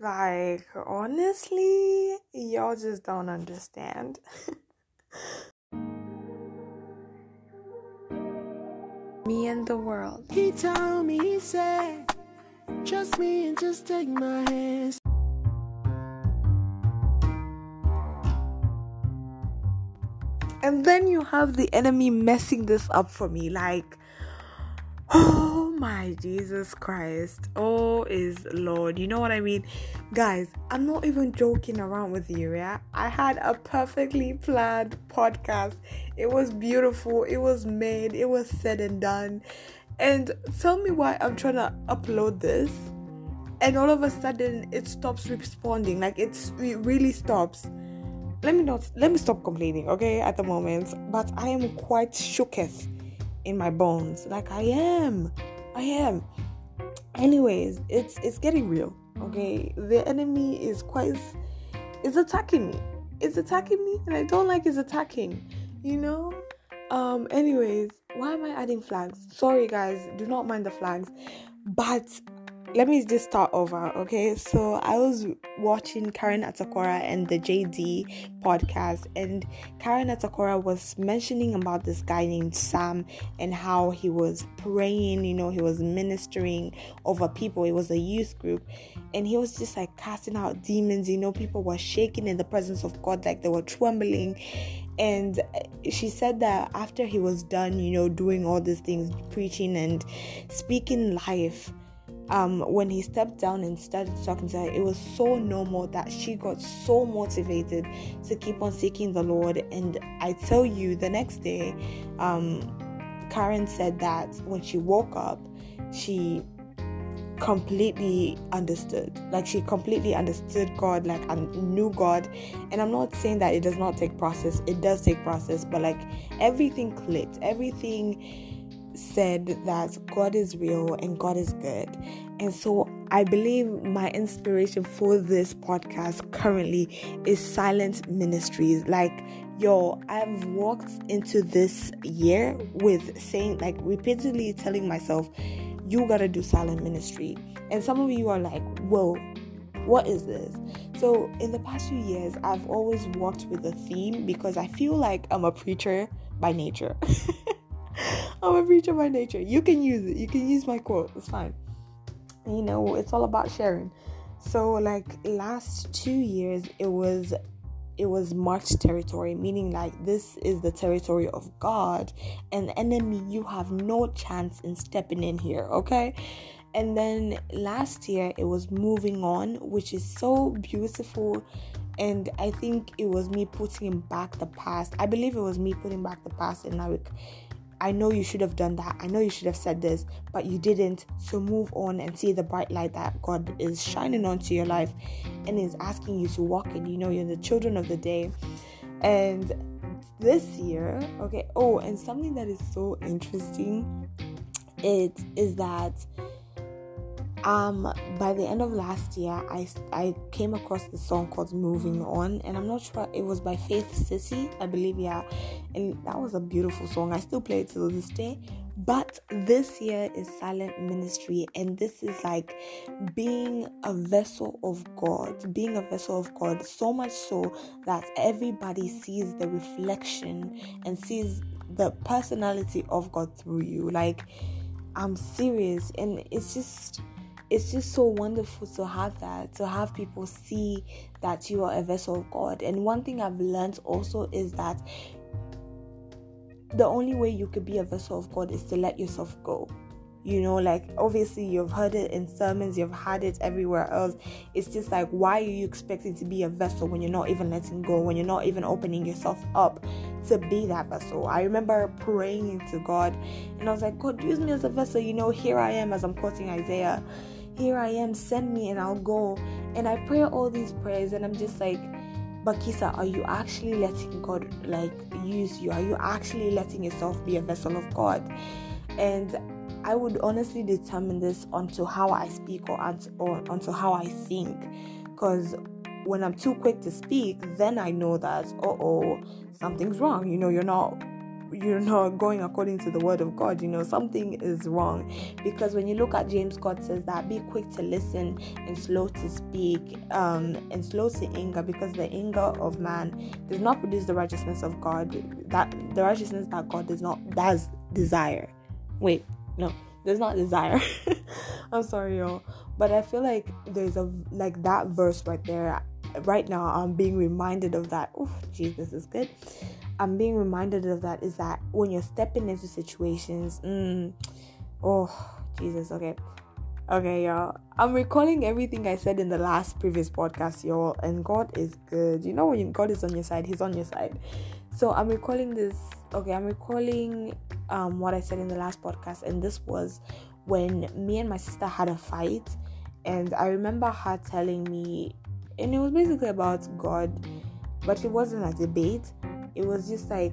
Like, honestly, y'all just don't understand. me and the world. He told me, he said, trust me and just take my hands. And then you have the enemy messing this up for me. Like, oh my Jesus Christ. Oh, is Lord. You know what I mean? Guys, I'm not even joking around with you, yeah? I had a perfectly planned podcast. It was beautiful, it was made, it was said and done. And tell me why I'm trying to upload this and all of a sudden it stops responding. Like, it's, it really stops let me not let me stop complaining okay at the moment but i am quite shooketh in my bones like i am i am. Anyways it's it's getting real okay? The enemy is quite is attacking me. It's attacking me and i don't like his attacking you know? Um anyways why am i adding flags? Sorry guys do not mind the flags but let me just start over, okay? So I was watching Karen Atakora and the JD podcast, and Karen Atakora was mentioning about this guy named Sam and how he was praying, you know, he was ministering over people. It was a youth group, and he was just like casting out demons, you know, people were shaking in the presence of God, like they were trembling. And she said that after he was done, you know, doing all these things, preaching and speaking life um, when he stepped down and started talking to her, it was so normal that she got so motivated to keep on seeking the Lord. And I tell you, the next day, um, Karen said that when she woke up, she completely understood like she completely understood god like and knew god and i'm not saying that it does not take process it does take process but like everything clicked everything said that God is real and God is good. And so I believe my inspiration for this podcast currently is silent ministries. Like, yo, I've walked into this year with saying, like, repeatedly telling myself, you gotta do silent ministry. And some of you are like, whoa, what is this? So, in the past few years, I've always walked with a theme because I feel like I'm a preacher by nature. I'm a preacher by nature. You can use it. You can use my quote. It's fine. You know, it's all about sharing. So like last 2 years it was it was marked territory, meaning like this is the territory of God, and enemy, you have no chance in stepping in here, okay? And then last year it was moving on, which is so beautiful. And I think it was me putting back the past. I believe it was me putting back the past and like I know you should have done that. I know you should have said this, but you didn't. So move on and see the bright light that God is shining onto your life and is asking you to walk in. You know, you're the children of the day. And this year, okay, oh, and something that is so interesting it is that um by the end of last year i i came across the song called moving on and i'm not sure it was by faith city i believe yeah. And that was a beautiful song. I still play it to this day. But this year is silent ministry and this is like being a vessel of god being a vessel of god so much so that everybody sees the reflection and sees the personality of god through you. Like i'm serious and it's just it's just so wonderful to have that, to have people see that you are a vessel of God. And one thing I've learned also is that the only way you could be a vessel of God is to let yourself go. You know, like obviously you've heard it in sermons, you've had it everywhere else. It's just like, why are you expecting to be a vessel when you're not even letting go, when you're not even opening yourself up to be that vessel? I remember praying to God and I was like, God, use me as a vessel. You know, here I am as I'm quoting Isaiah here I am, send me and I'll go. And I pray all these prayers and I'm just like, Bakisa, are you actually letting God like use you? Are you actually letting yourself be a vessel of God? And I would honestly determine this onto how I speak or onto, or onto how I think. Because when I'm too quick to speak, then I know that, oh, something's wrong. You know, you're not you're not going according to the word of God. You know, something is wrong. Because when you look at James, God says that be quick to listen and slow to speak, um, and slow to anger, because the anger of man does not produce the righteousness of God. That the righteousness that God does not does desire. Wait, no, does not desire. I'm sorry, y'all. But I feel like there's a like that verse right there. Right now, I'm being reminded of that. Oh, Jesus is good. I'm being reminded of that is that when you're stepping into situations, mm, oh Jesus, okay. Okay, y'all. I'm recalling everything I said in the last previous podcast, y'all, and God is good. You know when God is on your side, He's on your side. So I'm recalling this. Okay, I'm recalling um what I said in the last podcast, and this was when me and my sister had a fight, and I remember her telling me, and it was basically about God, but it wasn't a debate it was just like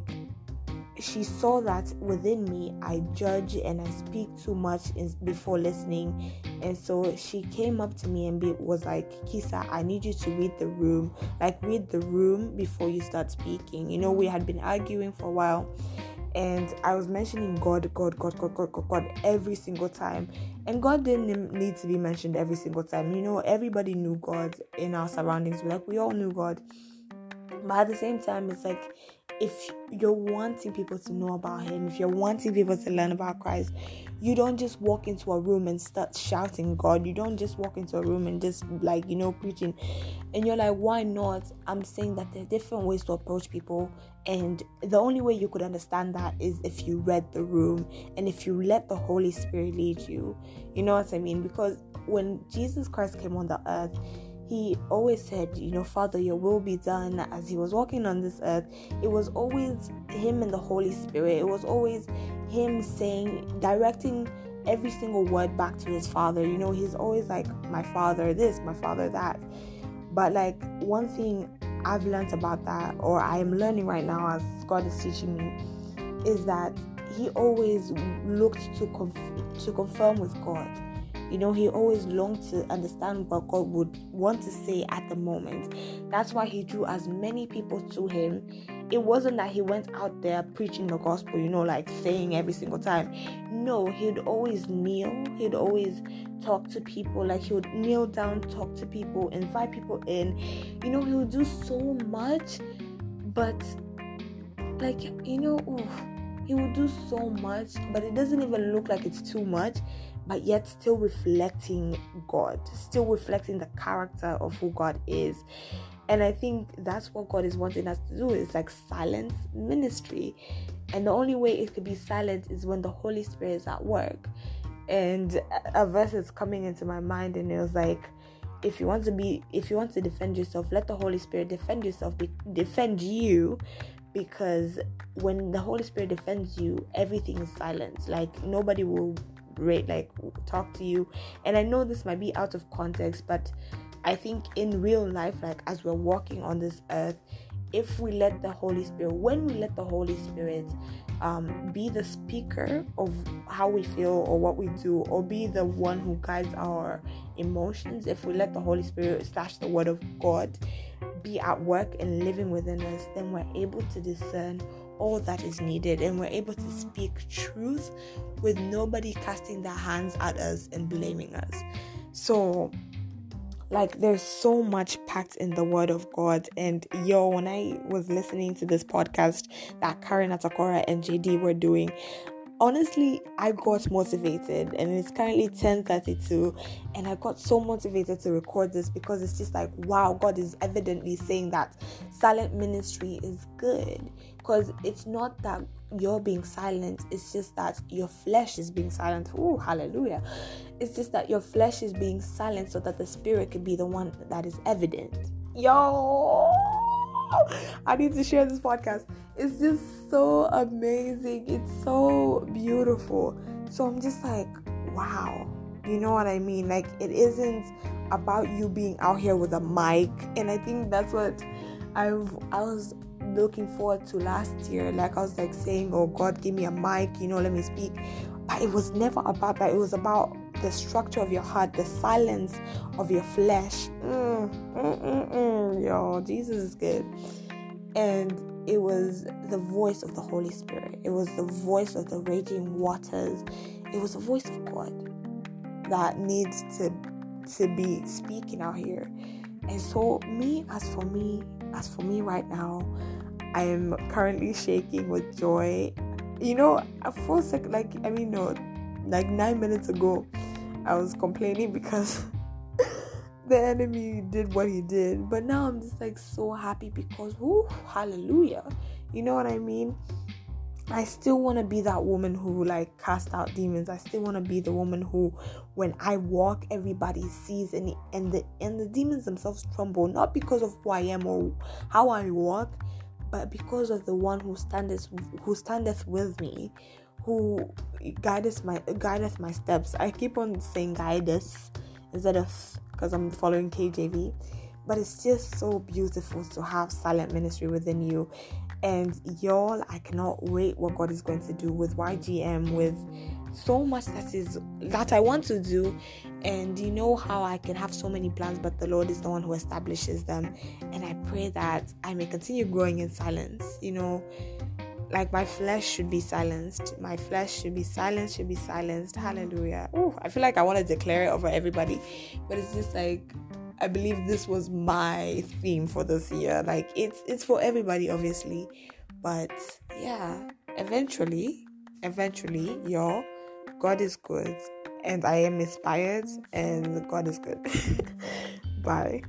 she saw that within me I judge and I speak too much before listening, and so she came up to me and be, was like, "Kisa, I need you to read the room, like read the room before you start speaking." You know, we had been arguing for a while, and I was mentioning God, God, God, God, God, God, God every single time, and God didn't need to be mentioned every single time. You know, everybody knew God in our surroundings, like we all knew God but at the same time, it's like if you're wanting people to know about Him, if you're wanting people to learn about Christ, you don't just walk into a room and start shouting God. You don't just walk into a room and just like, you know, preaching. And you're like, why not? I'm saying that there are different ways to approach people. And the only way you could understand that is if you read the room and if you let the Holy Spirit lead you. You know what I mean? Because when Jesus Christ came on the earth, he always said, you know, Father, your will be done. As he was walking on this earth, it was always him and the Holy Spirit. It was always him saying, directing every single word back to his father. You know, he's always like, my father this, my father that. But like, one thing I've learned about that, or I am learning right now as God is teaching me, is that he always looked to conf- to confirm with God you know, he always longed to understand what God would want to say at the moment. That's why he drew as many people to him. It wasn't that he went out there preaching the gospel, you know, like saying every single time. No, he'd always kneel, he'd always talk to people, like he would kneel down, talk to people, invite people in. You know, he would do so much, but like, you know, ooh, he would do so much, but it doesn't even look like it's too much but yet still reflecting God, still reflecting the character of who God is. And I think that's what God is wanting us to do is like silence ministry. And the only way it could be silent is when the Holy Spirit is at work. And a verse is coming into my mind, and it was like, if you want to be, if you want to defend yourself, let the Holy Spirit defend yourself, be, defend you, because when the Holy Spirit defends you, everything is silent. Like nobody will rate like talk to you. And i know this might be out of context but i think in real life like as we're walking on this earth if we let the holy spirit when we let the holy spirit um, be the speaker of how we feel or what we do or be the one who guides our emotions if we let the holy spirit slash the word of god be at work and living within us then we're able to discern all that is needed and we're able to speak truth with nobody casting their hands at us and blaming us. So, like, there's so much packed in the Word of God. And yo, when I was listening to this podcast that Karen Atakora and JD were doing, honestly i got motivated and it's currently 10:32 and i got so motivated to record this because it's just like wow god is evidently saying that silent ministry is good. Because it's not that you're being silent it's just that your flesh is being silent. Oh hallelujah. It's just that your flesh is being silent so that the spirit can be the one that is evident. Yo I need to share this podcast. It's just so amazing. It's so beautiful. So I'm just like, wow. You know what I mean? Like, it isn't about you being out here with a mic. And I think that's what I've, I was looking forward to last year. Like, I was like saying, oh, God, give me a mic, you know, let me speak. But it was never about that. It was about the structure of your heart, the silence of your flesh. Mm, mm, mm, Yo, Jesus is good. And it was the voice of the Holy Spirit. It was the voice of the raging waters. It was the voice of God that needs to to be speaking out here. And so me as for me, as for me right now, I am currently shaking with joy. You know, a full second like I mean no, like nine minutes ago, I was complaining because the enemy did what he did. But now I'm just like so happy because, whoo, hallelujah. You know what I mean? I still want to be that woman who like cast out demons. I still want to be the woman who, when I walk, everybody sees and and the and the demons themselves tremble, not because of who I am or how I walk, but because of the one who standeth who standeth with me, who guideth my guideth my steps. I keep on saying guide us instead of because I'm following KJV. But it's just so beautiful to have silent ministry within you. And y'all, I cannot wait what God is going to do with YGM, with so much that is that I want to do. And you know how I can have so many plans, but the Lord is the one who establishes them. And I pray that I may continue growing in silence, you know like my flesh should be silenced. My flesh should be silenced, should be silenced. Hallelujah. Oh, I feel like I want to declare it over everybody, but it's just like I believe this was my theme for this year. Like it's it's for everybody, obviously, but yeah, eventually, eventually, y'all, God is good, and I am inspired, and God is good. Bye.